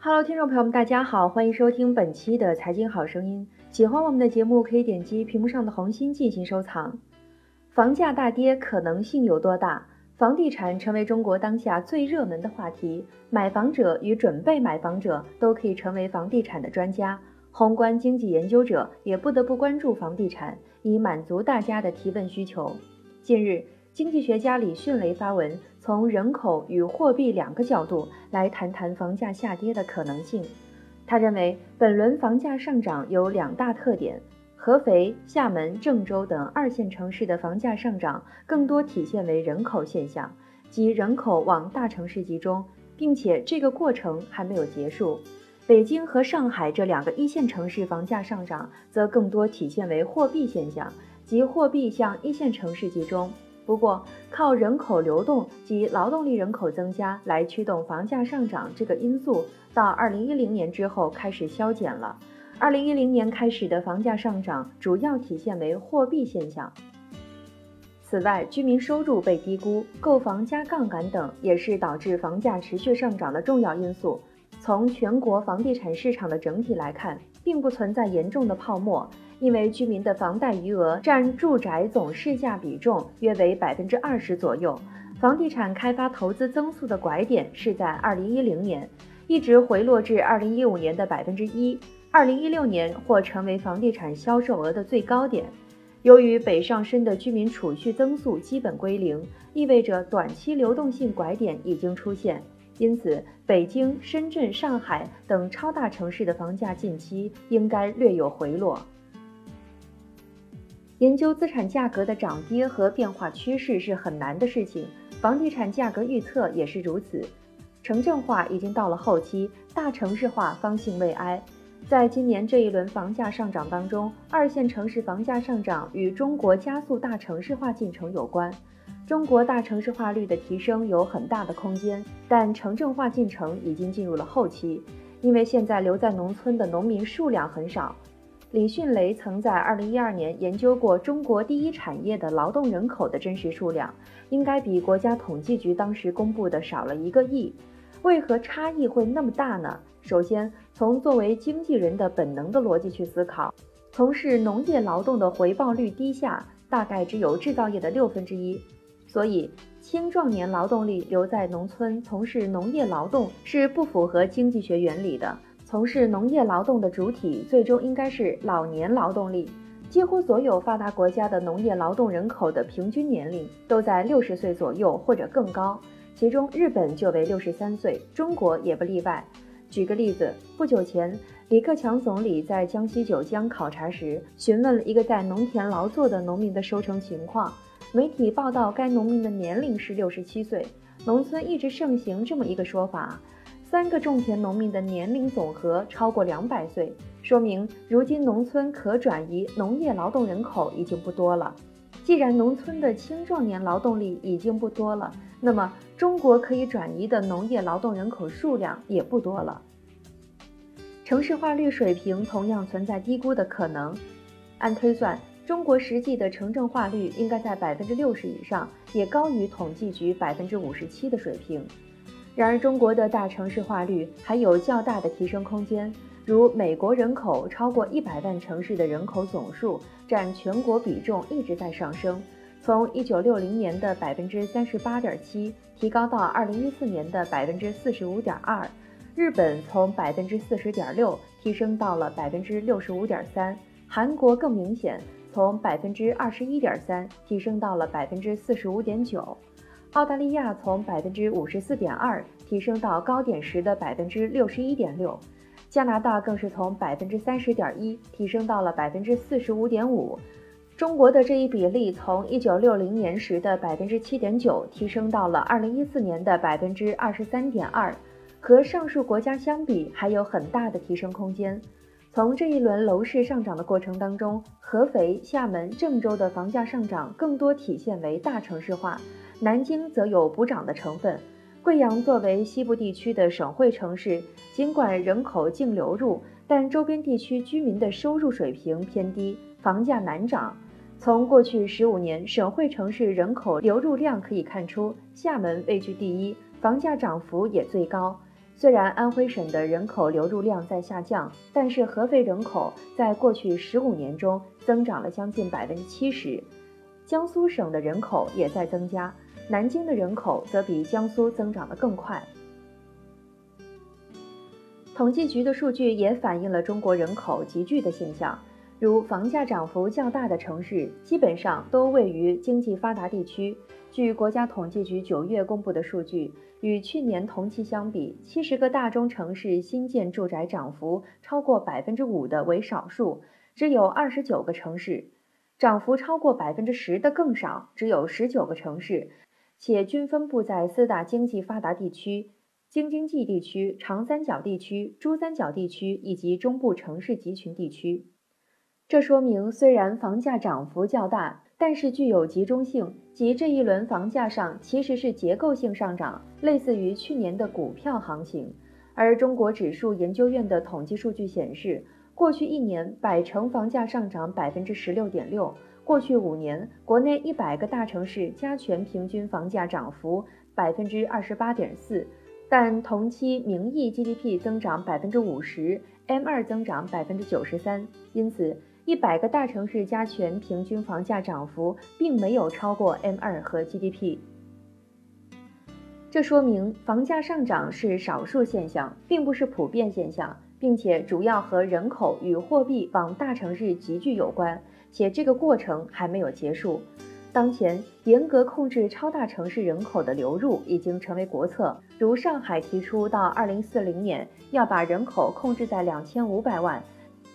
Hello，听众朋友们，大家好，欢迎收听本期的财经好声音。喜欢我们的节目，可以点击屏幕上的红心进行收藏。房价大跌可能性有多大？房地产成为中国当下最热门的话题，买房者与准备买房者都可以成为房地产的专家。宏观经济研究者也不得不关注房地产，以满足大家的提问需求。近日，经济学家李迅雷发文，从人口与货币两个角度来谈谈房价下跌的可能性。他认为，本轮房价上涨有两大特点：合肥、厦门、郑州等二线城市的房价上涨更多体现为人口现象，即人口往大城市集中，并且这个过程还没有结束。北京和上海这两个一线城市房价上涨，则更多体现为货币现象，即货币向一线城市集中。不过，靠人口流动及劳动力人口增加来驱动房价上涨这个因素，到二零一零年之后开始消减了。二零一零年开始的房价上涨，主要体现为货币现象。此外，居民收入被低估、购房加杠杆等，也是导致房价持续上涨的重要因素。从全国房地产市场的整体来看，并不存在严重的泡沫，因为居民的房贷余额占住宅总市价比重约为百分之二十左右。房地产开发投资增速的拐点是在二零一零年，一直回落至二零一五年的百分之一，二零一六年或成为房地产销售额的最高点。由于北上深的居民储蓄增速基本归零，意味着短期流动性拐点已经出现。因此，北京、深圳、上海等超大城市的房价近期应该略有回落。研究资产价格的涨跌和变化趋势是很难的事情，房地产价格预测也是如此。城镇化已经到了后期，大城市化方兴未艾。在今年这一轮房价上涨当中，二线城市房价上涨与中国加速大城市化进程有关。中国大城市化率的提升有很大的空间，但城镇化进程已经进入了后期，因为现在留在农村的农民数量很少。李迅雷曾在2012年研究过中国第一产业的劳动人口的真实数量，应该比国家统计局当时公布的少了一个亿。为何差异会那么大呢？首先，从作为经纪人的本能的逻辑去思考，从事农业劳动的回报率低下，大概只有制造业的六分之一。所以，青壮年劳动力留在农村从事农业劳动是不符合经济学原理的。从事农业劳动的主体最终应该是老年劳动力。几乎所有发达国家的农业劳动人口的平均年龄都在六十岁左右或者更高，其中日本就为六十三岁，中国也不例外。举个例子，不久前，李克强总理在江西九江考察时，询问了一个在农田劳作的农民的收成情况。媒体报道，该农民的年龄是六十七岁。农村一直盛行这么一个说法：三个种田农民的年龄总和超过两百岁，说明如今农村可转移农业劳动人口已经不多了。既然农村的青壮年劳动力已经不多了，那么中国可以转移的农业劳动人口数量也不多了。城市化率水平同样存在低估的可能。按推算。中国实际的城镇化率应该在百分之六十以上，也高于统计局百分之五十七的水平。然而，中国的大城市化率还有较大的提升空间。如美国人口超过一百万城市的人口总数占全国比重一直在上升，从一九六零年的百分之三十八点七提高到二零一四年的百分之四十五点二。日本从百分之四十点六提升到了百分之六十五点三，韩国更明显。从百分之二十一点三提升到了百分之四十五点九，澳大利亚从百分之五十四点二提升到高点时的百分之六十一点六，加拿大更是从百分之三十点一提升到了百分之四十五点五，中国的这一比例从一九六零年时的百分之七点九提升到了二零一四年的百分之二十三点二，和上述国家相比还有很大的提升空间。从这一轮楼市上涨的过程当中，合肥、厦门、郑州的房价上涨更多体现为大城市化，南京则有补涨的成分。贵阳作为西部地区的省会城市，尽管人口净流入，但周边地区居民的收入水平偏低，房价难涨。从过去十五年省会城市人口流入量可以看出，厦门位居第一，房价涨幅也最高。虽然安徽省的人口流入量在下降，但是合肥人口在过去十五年中增长了将近百分之七十。江苏省的人口也在增加，南京的人口则比江苏增长得更快。统计局的数据也反映了中国人口集聚的现象，如房价涨幅较大的城市，基本上都位于经济发达地区。据国家统计局九月公布的数据，与去年同期相比，七十个大中城市新建住宅涨幅超过百分之五的为少数，只有二十九个城市。涨幅超过百分之十的更少，只有十九个城市，且均分布在四大经济发达地区：京津冀地区、长三角地区、珠三角地区以及中部城市集群地区。这说明，虽然房价涨幅较大，但是具有集中性，即这一轮房价上其实是结构性上涨，类似于去年的股票行情。而中国指数研究院的统计数据显示。过去一年，百城房价上涨百分之十六点六。过去五年，国内一百个大城市加权平均房价涨幅百分之二十八点四，但同期名义 GDP 增长百分之五十，M 二增长百分之九十三。因此，一百个大城市加权平均房价涨幅并没有超过 M 二和 GDP。这说明房价上涨是少数现象，并不是普遍现象。并且主要和人口与货币往大城市集聚有关，且这个过程还没有结束。当前，严格控制超大城市人口的流入已经成为国策，如上海提出到二零四零年要把人口控制在两千五百万，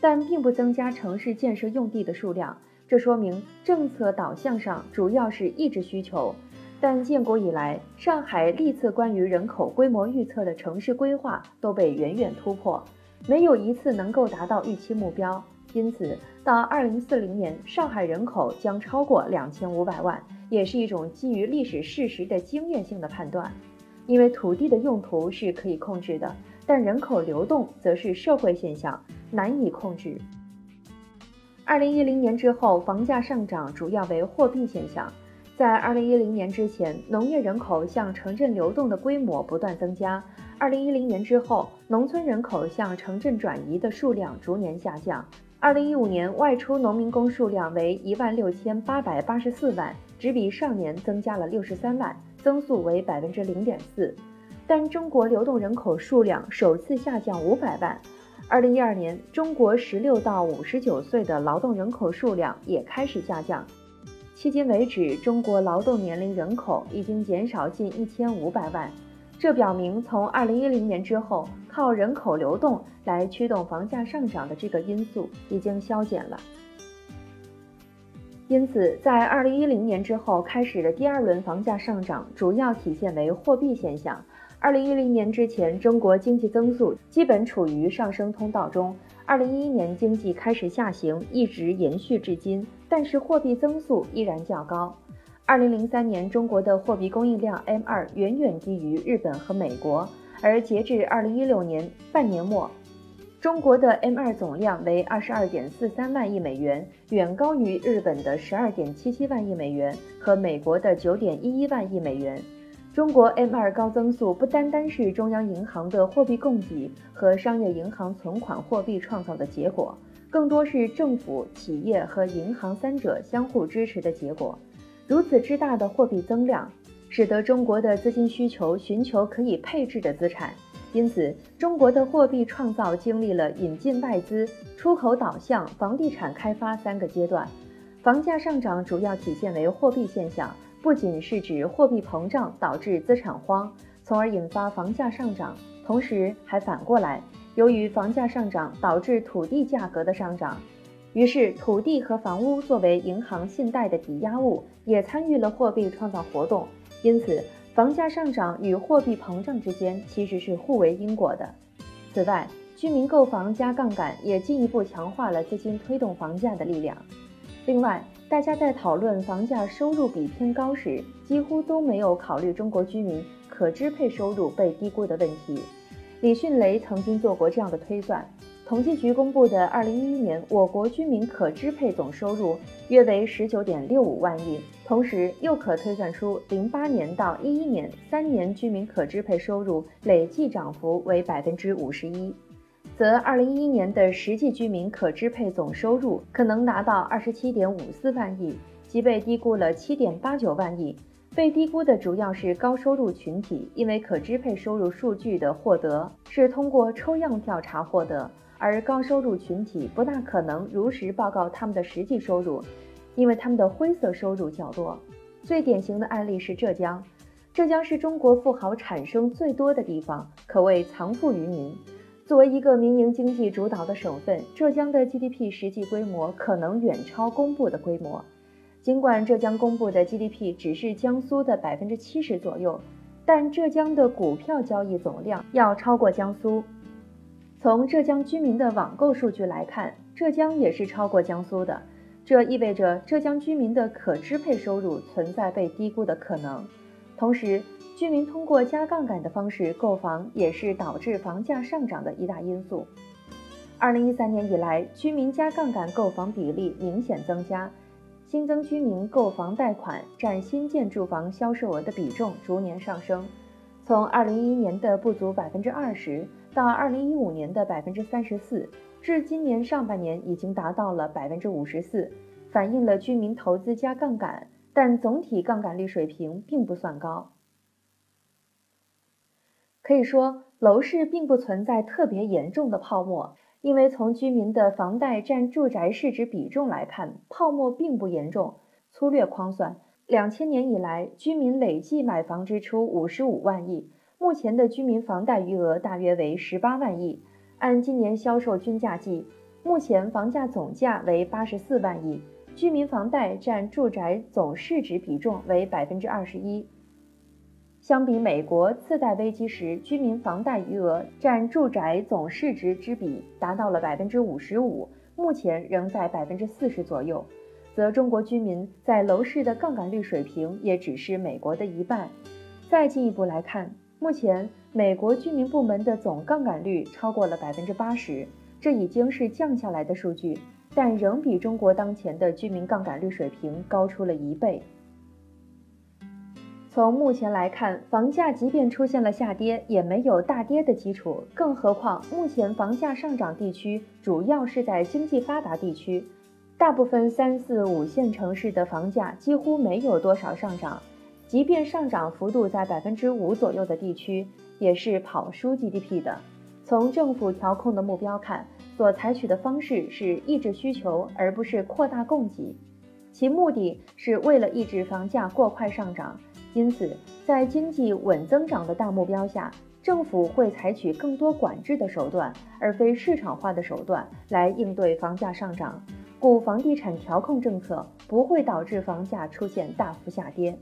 但并不增加城市建设用地的数量。这说明政策导向上主要是抑制需求。但建国以来，上海历次关于人口规模预测的城市规划都被远远突破。没有一次能够达到预期目标，因此到二零四零年，上海人口将超过两千五百万，也是一种基于历史事实的经验性的判断。因为土地的用途是可以控制的，但人口流动则是社会现象，难以控制。二零一零年之后，房价上涨主要为货币现象。在二零一零年之前，农业人口向城镇流动的规模不断增加。二零一零年之后，农村人口向城镇转移的数量逐年下降。二零一五年外出农民工数量为一万六千八百八十四万，只比上年增加了六十三万，增速为百分之零点四。但中国流动人口数量首次下降五百万。二零一二年，中国十六到五十九岁的劳动人口数量也开始下降。迄今为止，中国劳动年龄人口已经减少近一千五百万。这表明，从2010年之后，靠人口流动来驱动房价上涨的这个因素已经消减了。因此，在2010年之后开始的第二轮房价上涨，主要体现为货币现象。2010年之前，中国经济增速基本处于上升通道中，2011年经济开始下行，一直延续至今，但是货币增速依然较高。二零零三年，中国的货币供应量 M 二远远低于日本和美国，而截至二零一六年半年末，中国的 M 二总量为二十二点四三万亿美元，远高于日本的十二点七七万亿美元和美国的九点一一万亿美元。中国 M 二高增速不单单是中央银行的货币供给和商业银行存款货币创造的结果，更多是政府、企业和银行三者相互支持的结果。如此之大的货币增量，使得中国的资金需求寻求可以配置的资产，因此中国的货币创造经历了引进外资、出口导向、房地产开发三个阶段。房价上涨主要体现为货币现象，不仅是指货币膨胀导致资产荒，从而引发房价上涨，同时还反过来，由于房价上涨导致土地价格的上涨。于是，土地和房屋作为银行信贷的抵押物，也参与了货币创造活动。因此，房价上涨与货币膨胀之间其实是互为因果的。此外，居民购房加杠杆也进一步强化了资金推动房价的力量。另外，大家在讨论房价收入比偏高时，几乎都没有考虑中国居民可支配收入被低估的问题。李迅雷曾经做过这样的推算。统计局公布的二零一一年我国居民可支配总收入约为十九点六五万亿，同时又可推算出零八年到一一年三年居民可支配收入累计涨幅为百分之五十一，则二零一一年的实际居民可支配总收入可能达到二十七点五四万亿，即被低估了七点八九万亿。被低估的主要是高收入群体，因为可支配收入数据的获得是通过抽样调查获得，而高收入群体不大可能如实报告他们的实际收入，因为他们的灰色收入较多。最典型的案例是浙江，浙江是中国富豪产生最多的地方，可谓藏富于民。作为一个民营经济主导的省份，浙江的 GDP 实际规模可能远超公布的规模。尽管浙江公布的 GDP 只是江苏的百分之七十左右，但浙江的股票交易总量要超过江苏。从浙江居民的网购数据来看，浙江也是超过江苏的。这意味着浙江居民的可支配收入存在被低估的可能。同时，居民通过加杠杆的方式购房，也是导致房价上涨的一大因素。二零一三年以来，居民加杠杆购房比例明显增加。新增居民购房贷款占新建住房销售额的比重逐年上升，从二零一一年的不足百分之二十到二零一五年的百分之三十四，至今年上半年已经达到了百分之五十四，反映了居民投资加杠杆，但总体杠杆率水平并不算高。可以说，楼市并不存在特别严重的泡沫。因为从居民的房贷占住宅市值比重来看，泡沫并不严重。粗略框算，两千年以来，居民累计买房支出五十五万亿，目前的居民房贷余额大约为十八万亿。按今年销售均价计，目前房价总价为八十四万亿，居民房贷占住宅总市值比重为百分之二十一。相比美国次贷危机时，居民房贷余额占住宅总市值之比达到了百分之五十五，目前仍在百分之四十左右，则中国居民在楼市的杠杆率水平也只是美国的一半。再进一步来看，目前美国居民部门的总杠杆率超过了百分之八十，这已经是降下来的数据，但仍比中国当前的居民杠杆率水平高出了一倍。从目前来看，房价即便出现了下跌，也没有大跌的基础。更何况，目前房价上涨地区主要是在经济发达地区，大部分三四五线城市的房价几乎没有多少上涨。即便上涨幅度在百分之五左右的地区，也是跑输 GDP 的。从政府调控的目标看，所采取的方式是抑制需求，而不是扩大供给，其目的是为了抑制房价过快上涨。因此，在经济稳增长的大目标下，政府会采取更多管制的手段，而非市场化的手段来应对房价上涨。故房地产调控政策不会导致房价出现大幅下跌。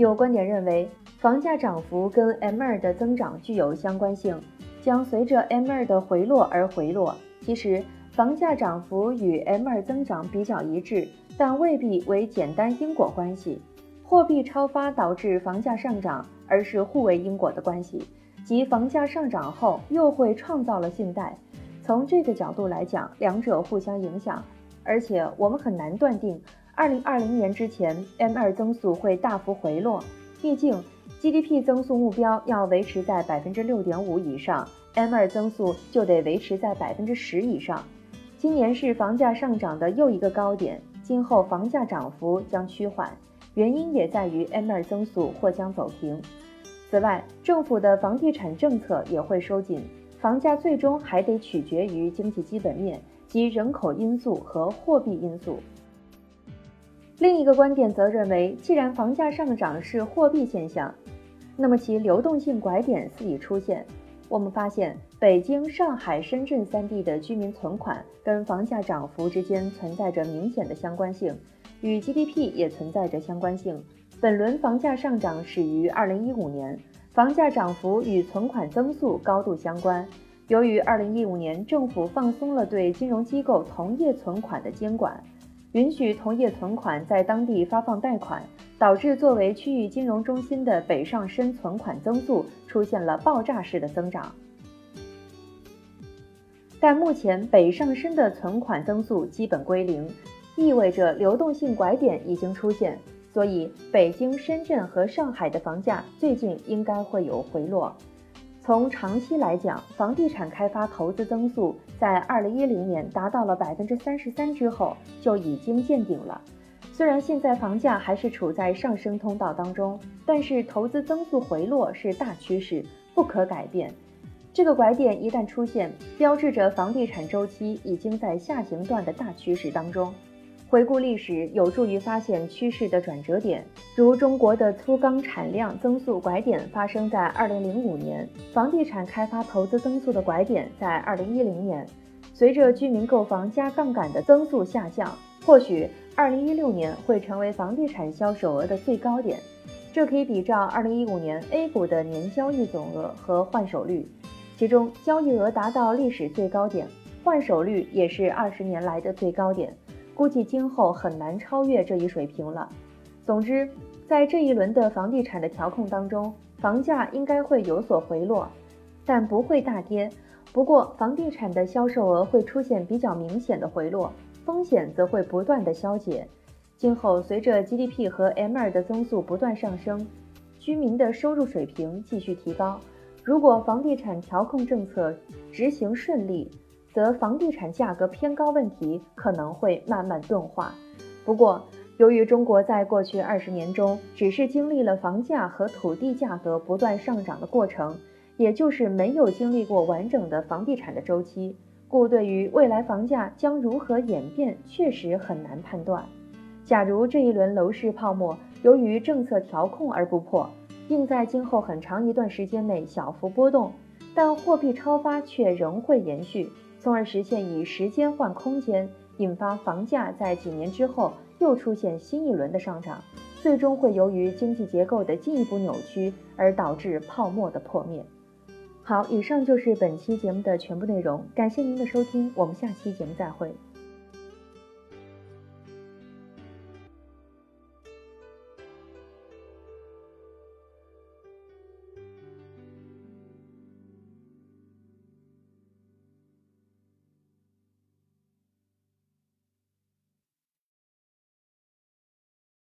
有观点认为，房价涨幅跟 M2 的增长具有相关性，将随着 M2 的回落而回落。其实，房价涨幅与 M2 增长比较一致，但未必为简单因果关系。货币超发导致房价上涨，而是互为因果的关系，即房价上涨后又会创造了信贷。从这个角度来讲，两者互相影响，而且我们很难断定2020年之前 M2 增速会大幅回落。毕竟 GDP 增速目标要维持在百分之六点五以上，M2 增速就得维持在百分之十以上。今年是房价上涨的又一个高点，今后房价涨幅将趋缓。原因也在于 M2 增速或将走平。此外，政府的房地产政策也会收紧，房价最终还得取决于经济基本面及人口因素和货币因素。另一个观点则认为，既然房价上涨是货币现象，那么其流动性拐点似已出现。我们发现，北京、上海、深圳三地的居民存款跟房价涨幅之间存在着明显的相关性。与 GDP 也存在着相关性。本轮房价上涨始于2015年，房价涨幅与存款增速高度相关。由于2015年政府放松了对金融机构同业存款的监管，允许同业存款在当地发放贷款，导致作为区域金融中心的北上深存款增速出现了爆炸式的增长。但目前北上深的存款增速基本归零。意味着流动性拐点已经出现，所以北京、深圳和上海的房价最近应该会有回落。从长期来讲，房地产开发投资增速在二零一零年达到了百分之三十三之后就已经见顶了。虽然现在房价还是处在上升通道当中，但是投资增速回落是大趋势，不可改变。这个拐点一旦出现，标志着房地产周期已经在下行段的大趋势当中。回顾历史，有助于发现趋势的转折点。如中国的粗钢产量增速拐点发生在二零零五年，房地产开发投资增速的拐点在二零一零年。随着居民购房加杠杆的增速下降，或许二零一六年会成为房地产销售额的最高点。这可以比照二零一五年 A 股的年交易总额和换手率，其中交易额达到历史最高点，换手率也是二十年来的最高点。估计今后很难超越这一水平了。总之，在这一轮的房地产的调控当中，房价应该会有所回落，但不会大跌。不过，房地产的销售额会出现比较明显的回落，风险则会不断的消解。今后随着 GDP 和 M2 的增速不断上升，居民的收入水平继续提高，如果房地产调控政策执行顺利。则房地产价格偏高问题可能会慢慢钝化。不过，由于中国在过去二十年中只是经历了房价和土地价格不断上涨的过程，也就是没有经历过完整的房地产的周期，故对于未来房价将如何演变确实很难判断。假如这一轮楼市泡沫由于政策调控而不破，并在今后很长一段时间内小幅波动，但货币超发却仍会延续。从而实现以时间换空间，引发房价在几年之后又出现新一轮的上涨，最终会由于经济结构的进一步扭曲而导致泡沫的破灭。好，以上就是本期节目的全部内容，感谢您的收听，我们下期节目再会。